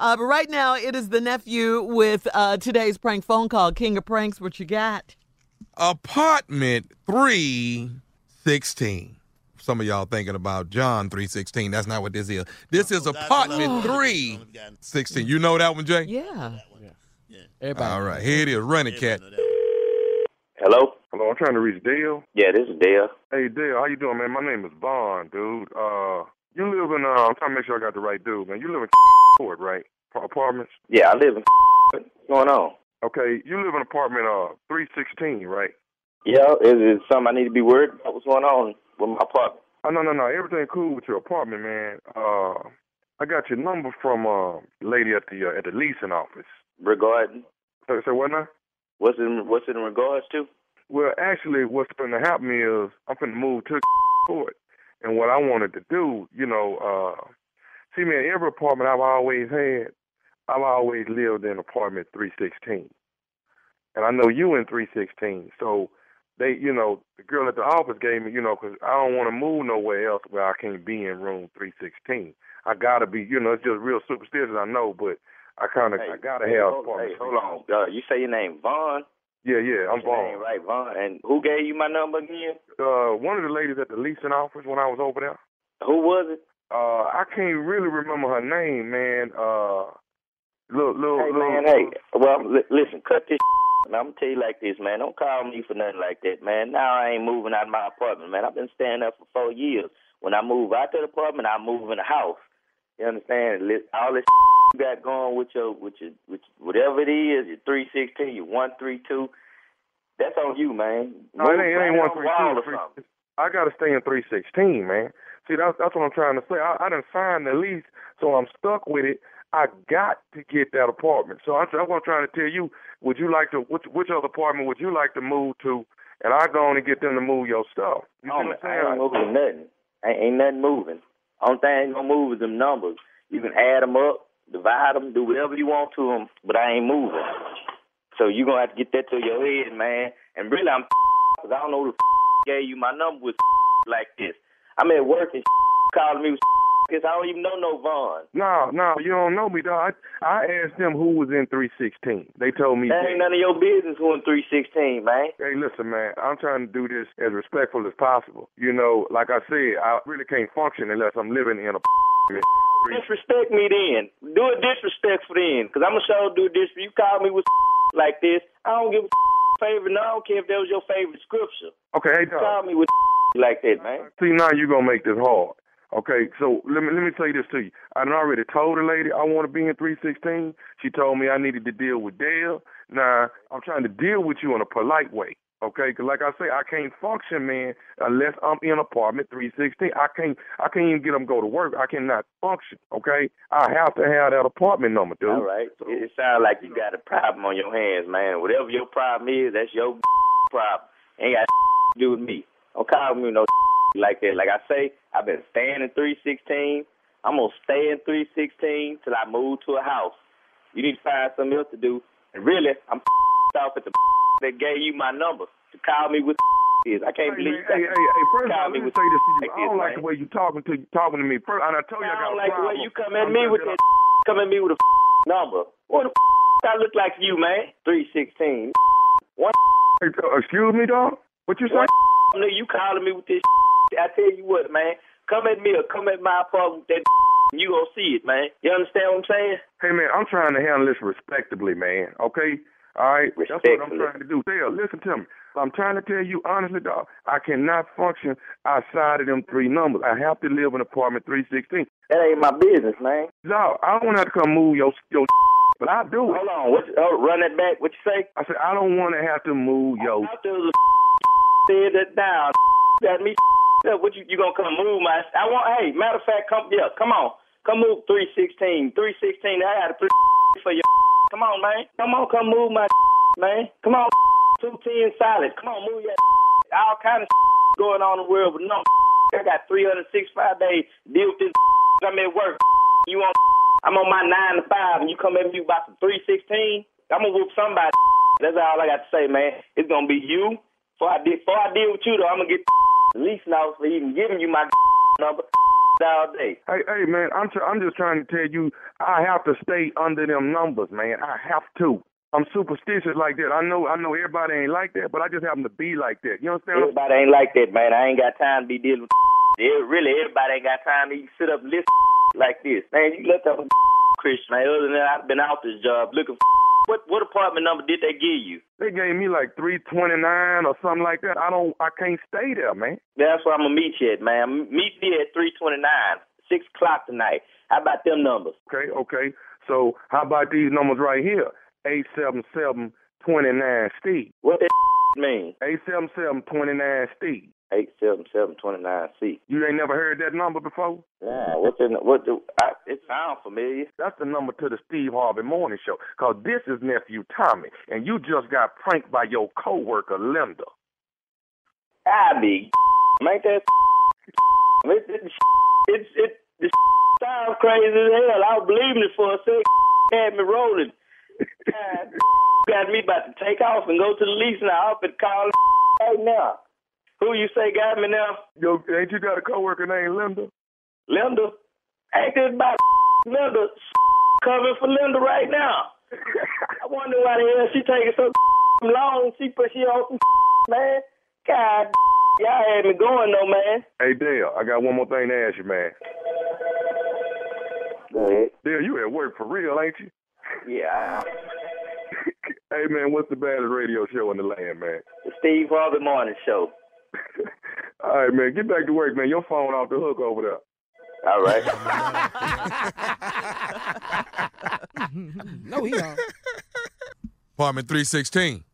Uh, but right now, it is the nephew with uh, today's prank phone call. King of pranks, what you got? Apartment 316. Some of y'all thinking about John 316. That's not what this is. This is apartment 316. You know that one, Jay? Yeah. Everybody. All right, here it is. Run it, cat. Hello? Hello, I'm trying to reach Dale. Yeah, this is Dale. Hey, Dale, how you doing, man? My name is Vaughn, dude. Uh, you live in, uh, I'm trying to make sure I got the right dude, man. You live in Court, right? Apartments? Yeah, I live in What's going on? Okay, you live in apartment, uh, 316, right? Yeah, is it something I need to be worried about? What's going on with my apartment? Oh, no, no, no. Everything cool with your apartment, man. Uh, I got your number from, uh, lady at the, uh, at the leasing office. Regarding So, so what now? what's in what's it in regards to? Well, actually, what's going to happen is I'm going to move to court. And what I wanted to do, you know, uh, see, man, every apartment I've always had, I've always lived in apartment 316. And I know you in 316. So they, you know, the girl at the office gave me, you know, 'cause I don't want to move nowhere else where I can't be in room 316. I got to be, you know, it's just real superstitious, I know, but I kind of, I got to have apartment hey, hold on. Uh, you say your name Vaughn? Yeah, yeah, I'm Vaughn. right, Vaughn. And who gave you my number again? Uh, one of the ladies at the leasing office when I was over there. Who was it? Uh, I can't really remember her name, man. Uh, little, little, Hey little. man, hey. Well, li- listen, cut this. And I'm gonna tell you like this, man. Don't call me for nothing like that, man. Now I ain't moving out of my apartment, man. I've been staying there for four years. When I move out to the apartment, I move in a house. You understand? All this you got going with your, with your, with whatever it is, your three sixteen, your one three two. That's on you, man. No, it ain't, it ain't one three two. something. I gotta stay in three sixteen, man. See, that's that's what I'm trying to say. I, I didn't sign the lease, so I'm stuck with it. I got to get that apartment. So that's what I'm trying to tell you. Would you like to? Which which other apartment would you like to move to? And I go on and get them to move your stuff. You see Oh, what I'm man, saying? I ain't moving nothing. Ain't, ain't nothing moving. Only thing gonna move is them numbers. You can add them up, divide them, do whatever you want to them, but I ain't moving. So you gonna have to get that to your head, man. And really, I'm because I don't know who the gave you my number with like this. I'm at work and calling me with because I don't even know no Vaughn. No, no, you don't know me, dog. I, I asked them who was in 316. They told me. That ain't none of your business who in 316, man. Hey, listen, man. I'm trying to do this as respectful as possible. You know, like I said, I really can't function unless I'm living in a. Disrespect me then. Do a disrespectful then, because I'm going to show do this. You call me with like this, I don't give a favorite. No, I don't care if that was your favorite scripture. Okay, hey, dog. Call dog. me with like that, man. See, now you're gonna make this hard. Okay, so let me let me say this to you. I already told the lady I want to be in 316. She told me I needed to deal with Dale. Now I'm trying to deal with you in a polite way. Okay, 'cause like I say, I can't function, man, unless I'm in apartment 316. I can't, I can't even get them go to work. I cannot function. Okay, I have to have that apartment number, dude. All right. It, it sounds like you got a problem on your hands, man. Whatever your problem is, that's your problem. Ain't got to do with me. Don't call me no like that. Like I say, I've been staying in 316. I'm gonna stay in 316 till I move to a house. You need to find something else to do. And really, I'm off at the that gave you my number to call me with is. I can't Hey, believe hey, that. hey, hey, first of all, me let me say this to you. like I don't like the way you talking to talking to me. First, and I told you I I got don't like the way you come at me with that come at me with a number. What the I look like you, man? Three sixteen. One uh, excuse me, dog. What you say? You calling me with this? I tell you what, man. Come at me or come at my apartment with that. You gonna see it, man. You understand what I'm saying? Hey man, I'm trying to handle this respectably, man. Okay? All right? That's what I'm trying to do. Dale, listen to me. I'm trying to tell you honestly, dog, I cannot function outside of them three numbers. I have to live in apartment 316. That ain't my business, man. No, I don't have to come move your your but I do it. Hold on. What? Oh, run that back. What you say? I said I don't want to have to move your Out there was a said that down. Got me up. What you you gonna come move my? I want. Hey, matter of fact, come yeah, come on, come move three sixteen, three sixteen. I got a three for you. Come on, man. Come on, come move my man. Come on, two ten solid. Come on, move your all kind of going on in the world, but no. I got 365 days deal with this. I'm at work. You on? I'm on my nine to five, and you come at me about some 316. I'm gonna whoop somebody. That's all I got to say, man. It's gonna be you. Before I before I deal with you, though, I'm gonna get lease notice for even giving you my number. all day. Hey, hey, man, I'm tr- I'm just trying to tell you, I have to stay under them numbers, man. I have to. I'm superstitious like that. I know, I know everybody ain't like that, but I just happen to be like that. You understand? Everybody ain't like that, man. I ain't got time to be dealing with. It. Really, everybody ain't got time to sit up and listen like this, man. You let them Christian, man. Other than that, I've been out this job looking for. What what apartment number did they give you? They gave me like three twenty nine or something like that. I don't, I can't stay there, man. That's where I'm gonna meet you at, man. Meet me at three twenty nine, six o'clock tonight. How about them numbers? Okay, okay. So how about these numbers right here? Eight seven seven twenty nine Steve. What that mean? Eight seven seven twenty nine Steve. Eight seven seven twenty nine C. You ain't never heard that number before? Yeah. What's in what? do I, it sounds familiar. That's the number to the Steve Harvey Morning Show. Cause this is nephew Tommy, and you just got pranked by your coworker Linda. I be make that. It, it, it, it, it sounds crazy as hell. I was believing it for a second. Had me rolling. God, got me about to take off and go to the lease now. Up and call right now. Who you say got me now? Yo, ain't you got a coworker named Linda? Linda? Ain't this about Linda coming for Linda right now? I wonder why the hell she taking so long. She put she on some man. God, y'all had me going though, man. Hey Dale, I got one more thing to ask you, man. Go ahead. Dale, you at work for real, ain't you? Yeah. hey man, what's the baddest radio show in the land, man? The Steve Harvey Morning Show. All right, man. Get back to work, man. Your phone off the hook over there. All right. no, he don't. Apartment 316.